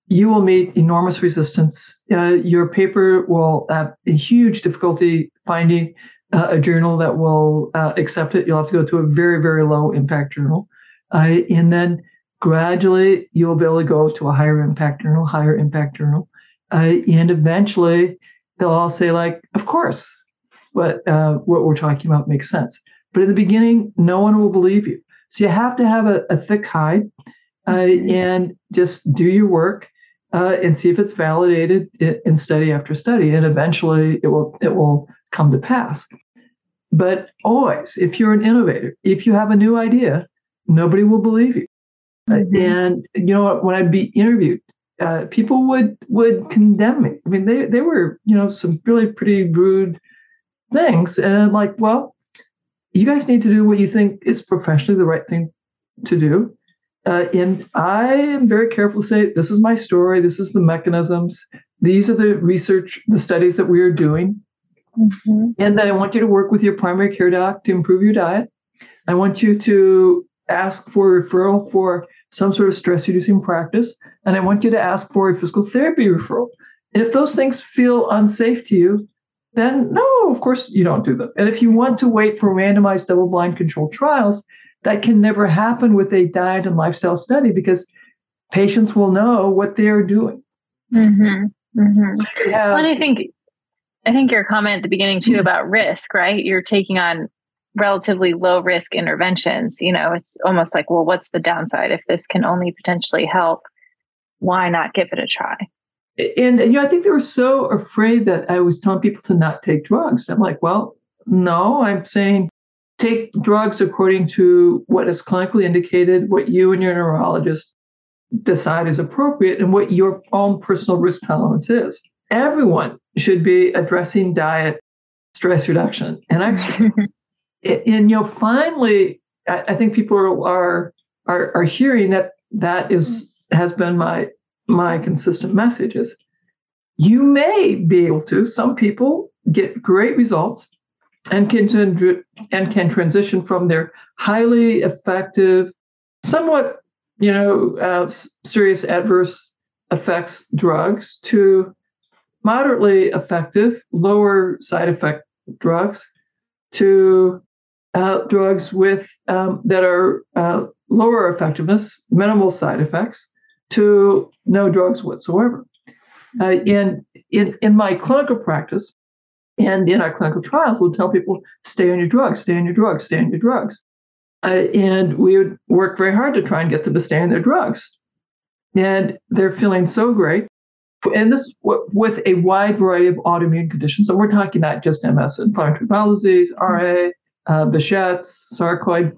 [SPEAKER 1] you will meet enormous resistance. Uh, your paper will have a huge difficulty finding uh, a journal that will uh, accept it. You'll have to go to a very, very low impact journal. and then gradually you'll be able to go to a higher impact journal, higher impact journal. and eventually they'll all say, like, of course, what uh, what we're talking about makes sense. But in the beginning, no one will believe you. So you have to have a, a thick hide uh, mm-hmm. and just do your work uh, and see if it's validated in study after study, and eventually it will it will come to pass. But always, if you're an innovator, if you have a new idea, nobody will believe you. Mm-hmm. And you know when I'd be interviewed, uh, people would would condemn me. I mean, they they were you know some really pretty rude things. And I'm like, well, you guys need to do what you think is professionally the right thing to do. Uh, and I am very careful to say, this is my story, this is the mechanisms, these are the research, the studies that we are doing. Mm-hmm. And then I want you to work with your primary care doc to improve your diet. I want you to ask for referral for some sort of stress reducing practice. And I want you to ask for a physical therapy referral. And if those things feel unsafe to you, then no, of course you don't do them. And if you want to wait for randomized double blind controlled trials, that can never happen with a diet and lifestyle study because patients will know what they are doing.
[SPEAKER 2] Mm-hmm. Mm-hmm. So have, well, and I think I think your comment at the beginning too mm-hmm. about risk, right? You're taking on relatively low risk interventions. You know, it's almost like, well, what's the downside if this can only potentially help? Why not give it a try?
[SPEAKER 1] and you know, I think they were so afraid that I was telling people to not take drugs. I'm like, well, no, I'm saying take drugs according to what is clinically indicated, what you and your neurologist decide is appropriate, and what your own personal risk tolerance is. Everyone should be addressing diet, stress reduction, and exercise. [laughs] and you know, finally, I, think people are, are are hearing that that is has been my my consistent message is you may be able to some people get great results and can and can transition from their highly effective somewhat you know uh, serious adverse effects drugs to moderately effective lower side effect drugs to uh, drugs with um, that are uh, lower effectiveness, minimal side effects, to no drugs whatsoever. Uh, in, in in my clinical practice and in our clinical trials, we'll tell people stay on your drugs, stay on your drugs, stay on your drugs, uh, and we would work very hard to try and get them to stay on their drugs, and they're feeling so great. And this with a wide variety of autoimmune conditions. So we're talking not just MS, inflammatory bowel disease, RA, uh, Behçet's, sarcoid,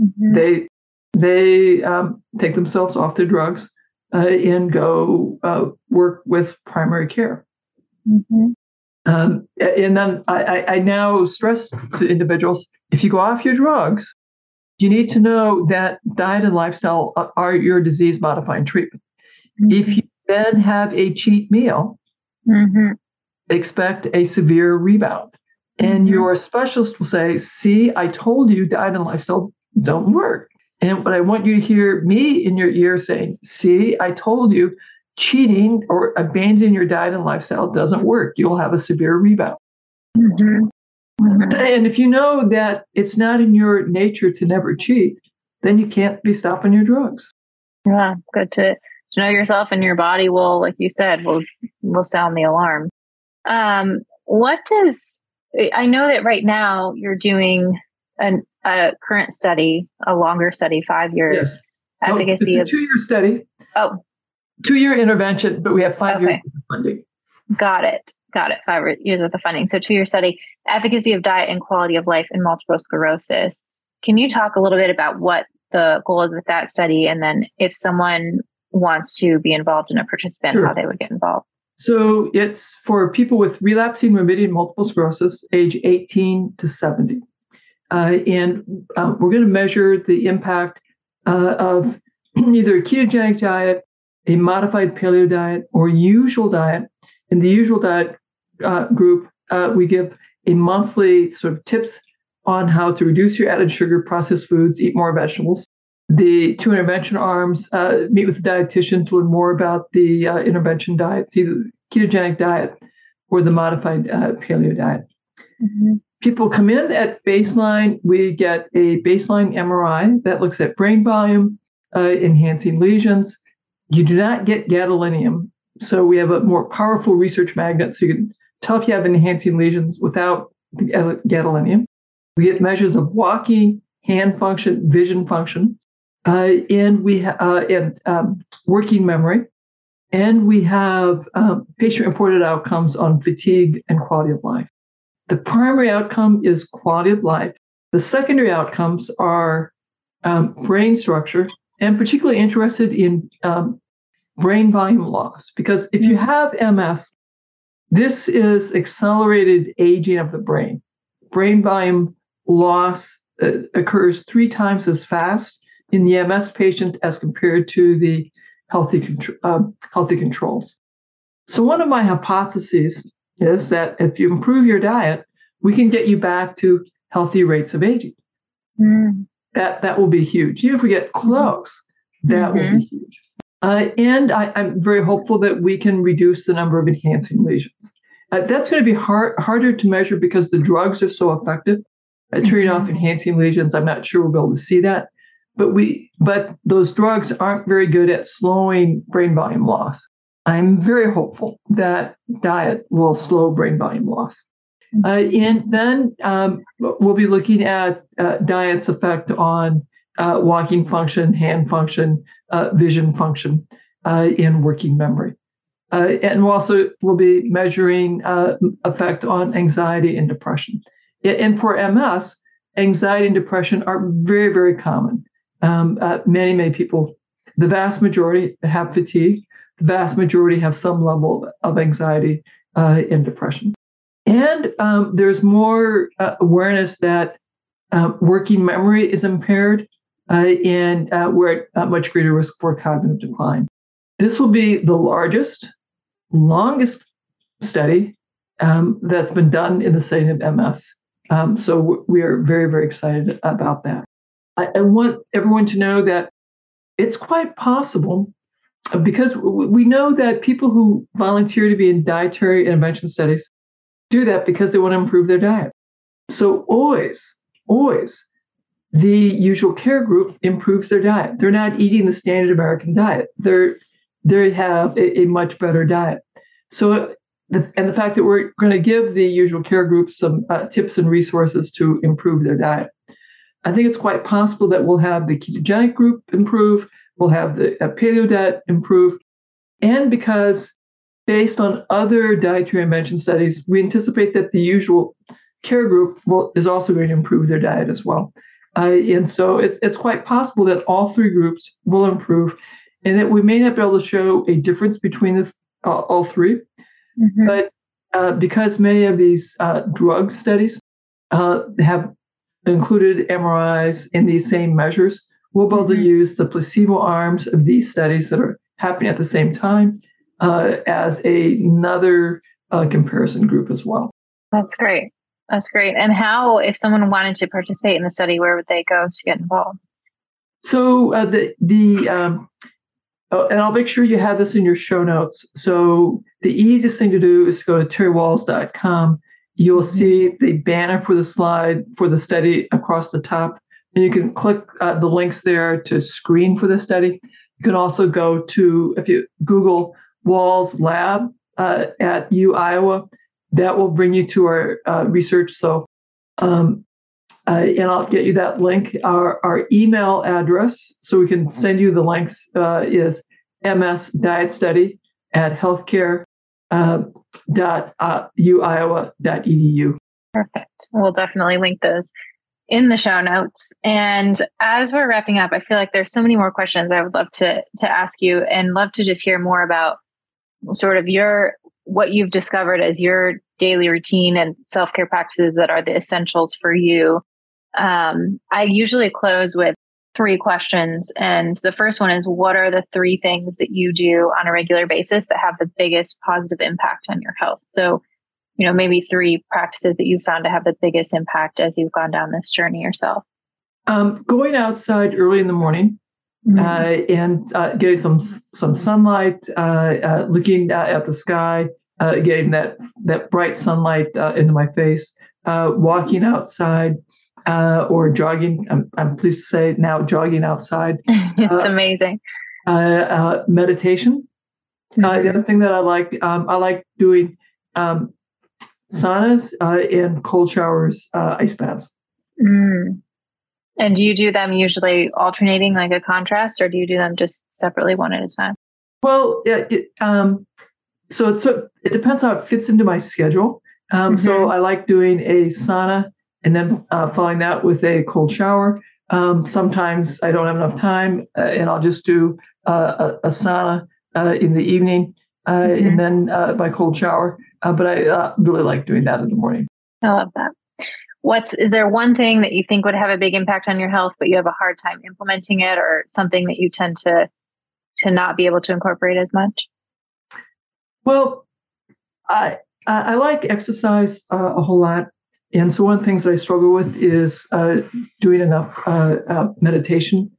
[SPEAKER 1] mm-hmm. they they um, take themselves off their drugs uh, and go uh, work with primary care. Mm-hmm. Um, and then I, I, now stress to individuals: if you go off your drugs, you need to know that diet and lifestyle are your disease modifying treatment. Mm-hmm. If you then have a cheat meal, mm-hmm. expect a severe rebound. And mm-hmm. your specialist will say, See, I told you diet and lifestyle don't work. And what I want you to hear me in your ear saying, See, I told you cheating or abandoning your diet and lifestyle doesn't work. You'll have a severe rebound. Mm-hmm. Mm-hmm. And if you know that it's not in your nature to never cheat, then you can't be stopping your drugs.
[SPEAKER 2] Yeah, good to, to know yourself and your body will, like you said, will will sound the alarm. Um, what does I know that right now you're doing an, a current study, a longer study, five years yes. efficacy.
[SPEAKER 1] Oh, it's a two-year study.
[SPEAKER 2] Oh,
[SPEAKER 1] two-year intervention, but we have five okay. years of funding.
[SPEAKER 2] Got it. Got it. Five years of the funding. So two-year study, efficacy of diet and quality of life in multiple sclerosis. Can you talk a little bit about what the goal is with that study, and then if someone wants to be involved in a participant, sure. how they would get involved?
[SPEAKER 1] So it's for people with relapsing remitting multiple sclerosis, age 18 to 70. Uh, and uh, we're going to measure the impact uh, of [clears throat] either a ketogenic diet, a modified paleo diet, or usual diet. In the usual diet uh, group, uh, we give a monthly sort of tips on how to reduce your added sugar, processed foods, eat more vegetables. The two intervention arms uh, meet with the dietitian to learn more about the uh, intervention diets, either the ketogenic diet or the modified uh, paleo diet. Mm-hmm. People come in at baseline. We get a baseline MRI that looks at brain volume, uh, enhancing lesions. You do not get gadolinium. So we have a more powerful research magnet. So you can tell if you have enhancing lesions without the gadolinium. We get measures of walking, hand function, vision function uh, and we ha- uh, and um, working memory, and we have um, patient-reported outcomes on fatigue and quality of life. The primary outcome is quality of life. The secondary outcomes are um, brain structure, and particularly interested in um, brain volume loss. Because if you have MS, this is accelerated aging of the brain. Brain volume loss uh, occurs three times as fast in the MS patient as compared to the healthy, uh, healthy controls. So, one of my hypotheses is that if you improve your diet, we can get you back to healthy rates of aging. Mm. That, that will be huge. Even if we get close, that mm-hmm. will be huge. Uh, and I, am very hopeful that we can reduce the number of enhancing lesions. Uh, that's going to be hard, harder to measure because the drugs are so effective at treating mm-hmm. off enhancing lesions. I'm not sure we'll be able to see that but we but those drugs aren't very good at slowing brain volume loss. I'm very hopeful that diet will slow brain volume loss. Uh, and then um, we'll be looking at uh, diet's effect on uh, walking function, hand function, uh, vision function, and uh, working memory. Uh, and we'll also will be measuring effect on anxiety and depression. And for MS, anxiety and depression are very, very common. Um, many, many people, the vast majority have fatigue. The vast majority have some level of anxiety and depression. And um, there's more uh, awareness that uh, working memory is impaired uh, and uh, we're at much greater risk for cognitive decline. This will be the largest, longest study um, that's been done in the setting of MS. Um, so we are very, very excited about that. I, I, want everyone to know that it's quite possible because we know that people who volunteer to be in dietary intervention studies do that because they want to improve their diet. So always, always, the usual care group improves their diet. They're not eating the standard American diet. They're they have a, a much better diet. So the, and the fact that we're going to give the usual care group some uh, tips and resources to improve their diet. I think it's quite possible that we'll have the ketogenic group improve, we'll have the uh, paleo diet improve, and because based on other dietary intervention studies, we anticipate that the usual care group will, is also going to improve their diet as well. Uh, and so it's it's quite possible that all three groups will improve, and that we may not be able to show a difference between the, uh, all 3 mm-hmm. But uh, because many of these uh, drug studies uh, have included MRIs in these same measures, we'll be able mm-hmm. to use the placebo arms of these studies that are happening at the same time uh, as a, another uh, comparison group as well.
[SPEAKER 2] That's great. That's great. And how, if someone wanted to participate in the study, where would they go to get involved?
[SPEAKER 1] So uh, the the um, Oh, and I'll make sure you have this in your show notes. So the easiest thing to do is to go to terrywahls.com. You'll mm-hmm. see the banner for the slide for the study across the top, and you can click uh, the links there to screen for the study. You can also go to if you Google Wahls Lab uh, at U Iowa, that will bring you to our uh, research. So um, uh, and I'll get you that link. Our, our email address, so we can send you the links, uh, is ms diet study at healthcare uh, dot uh, uiowa.edu.
[SPEAKER 2] Perfect. We'll definitely link those in the show notes. And as we're wrapping up, I feel like there's so many more questions I would love to to ask you, and love to just hear more about sort of your what you've discovered as your daily routine and self care practices that are the essentials for you um, I usually close with three questions. And the first one is What are the three things that you do on a regular basis that have the biggest positive impact on your health? So, you know, maybe three practices that you've found to have the biggest impact as you've gone down this journey yourself.
[SPEAKER 1] Um, going outside early in the morning. Mm-hmm. Uh, and uh, getting some some sunlight, uh, uh looking at the sky, uh, getting that that bright sunlight uh, into my face, walking outside, uh, or jogging. I'm, I'm, pleased to say now jogging outside. [laughs]
[SPEAKER 2] it's uh, amazing.
[SPEAKER 1] Uh, uh meditation. Uh, mm-hmm. the other thing that I like, um, I like doing um, saunas uh, and cold showers, ice baths.
[SPEAKER 2] Mm. And do you do them usually alternating like a contrast, or do you do them just separately, one at a time?
[SPEAKER 1] Well, it, um, so it's it depends how it fits into my schedule. Um, mm-hmm. So I like doing a sauna and then uh, following that with a cold shower. Um, sometimes I don't have enough time, uh, and I'll just do uh, a, a, sauna uh, in the evening, uh, mm-hmm. and then uh, my cold shower. but I really like doing that in the morning.
[SPEAKER 2] I love that. What's is there one thing that you think would have a big impact on your health, but you have a hard time implementing it, or something that you tend to to not be able to incorporate as much?
[SPEAKER 1] Well, I I like exercise a whole lot. And so, one of the things that I struggle with is uh, doing enough uh, uh, meditation.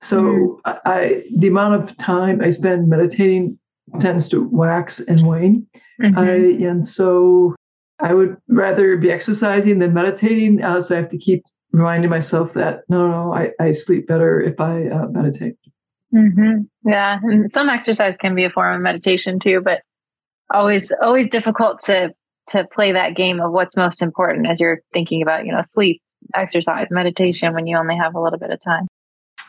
[SPEAKER 1] So, mm. I, the amount of time I spend meditating tends to wax and wane. Mm-hmm. I, and so, I would rather be exercising than meditating. Uh, so, I have to keep reminding myself that no, no, I, I sleep better if I uh, meditate.
[SPEAKER 2] Mm-hmm. Yeah, and some exercise can be a form of meditation too, but always always difficult to to play that game of what's most important as you're thinking about, you know, sleep, exercise, meditation when you only have a little bit of time.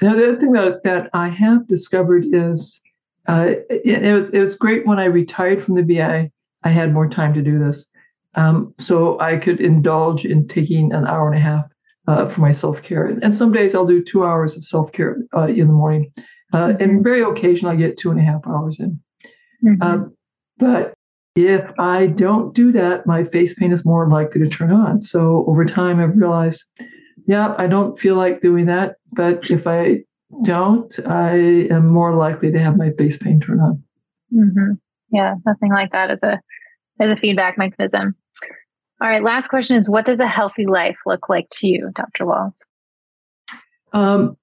[SPEAKER 1] Now, the other thing that, that I have discovered is uh, it, it, it, was great when I retired from the VA. I had more time to do this. Um, so I could indulge in taking an hour and a half uh, for my self care. And some days I'll do two hours of self care uh, in the morning. Uh, and mm-hmm. very occasionally I get two and a half hours in. Mm-hmm. Uh, but if I don't do that, my face pain is more likely to turn on. So over time, I've realized, yeah, I don't feel like doing that. But if I don't, I am more likely to have my face pain turn on.
[SPEAKER 2] Mm-hmm. Yeah, nothing like that as a as a feedback mechanism. All right, last question is what does a healthy life look like to you, Dr. Wahls?
[SPEAKER 1] Um,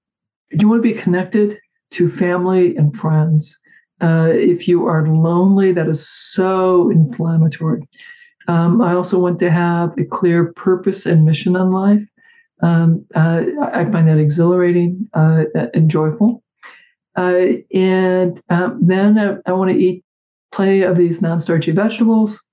[SPEAKER 1] you want to be connected to family and friends. Uh, if you are lonely, that is so inflammatory. Um, I also want to have a clear purpose and mission in life. Um, uh, I find that exhilarating uh, and joyful. Uh, and um, then I, I want to eat plenty of these non starchy vegetables,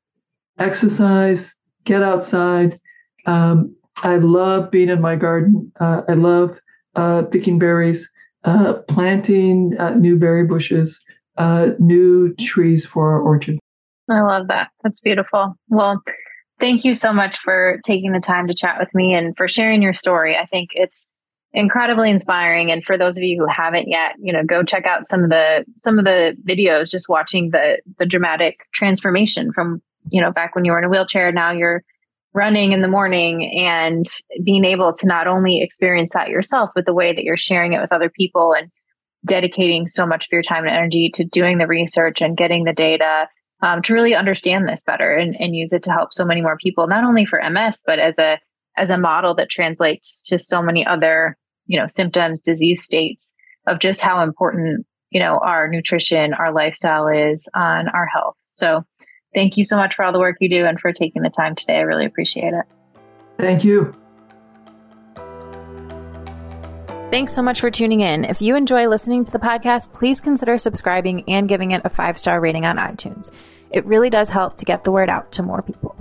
[SPEAKER 1] exercise, get outside. Um, I love being in my garden. Uh, I love uh, picking berries, uh, planting uh, new berry bushes, uh, new trees for our orchard.
[SPEAKER 2] I love that. That's beautiful. Well, thank you so much for taking the time to chat with me and for sharing your story. I think it's incredibly inspiring and for those of you who haven't yet you know go check out some of the some of the videos just watching the the dramatic transformation from you know, back when you were in a wheelchair, now you're running in the morning and being able to not only experience that yourself, but the way that you're sharing it with other people and dedicating so much of your time and energy to doing the research and getting the data um, to really understand this better and, and use it to help so many more people, not only for MS, but as a as a model that translates to so many other, you know, symptoms, disease states of just how important, you know, our nutrition, our lifestyle is on our health. So Thank you so much for all the work you do and for taking the time today. I really appreciate it.
[SPEAKER 1] Thank you.
[SPEAKER 3] Thanks so much for tuning in. If you enjoy listening to the podcast, please consider subscribing and giving it a five star rating on iTunes. It really does help to get the word out to more people.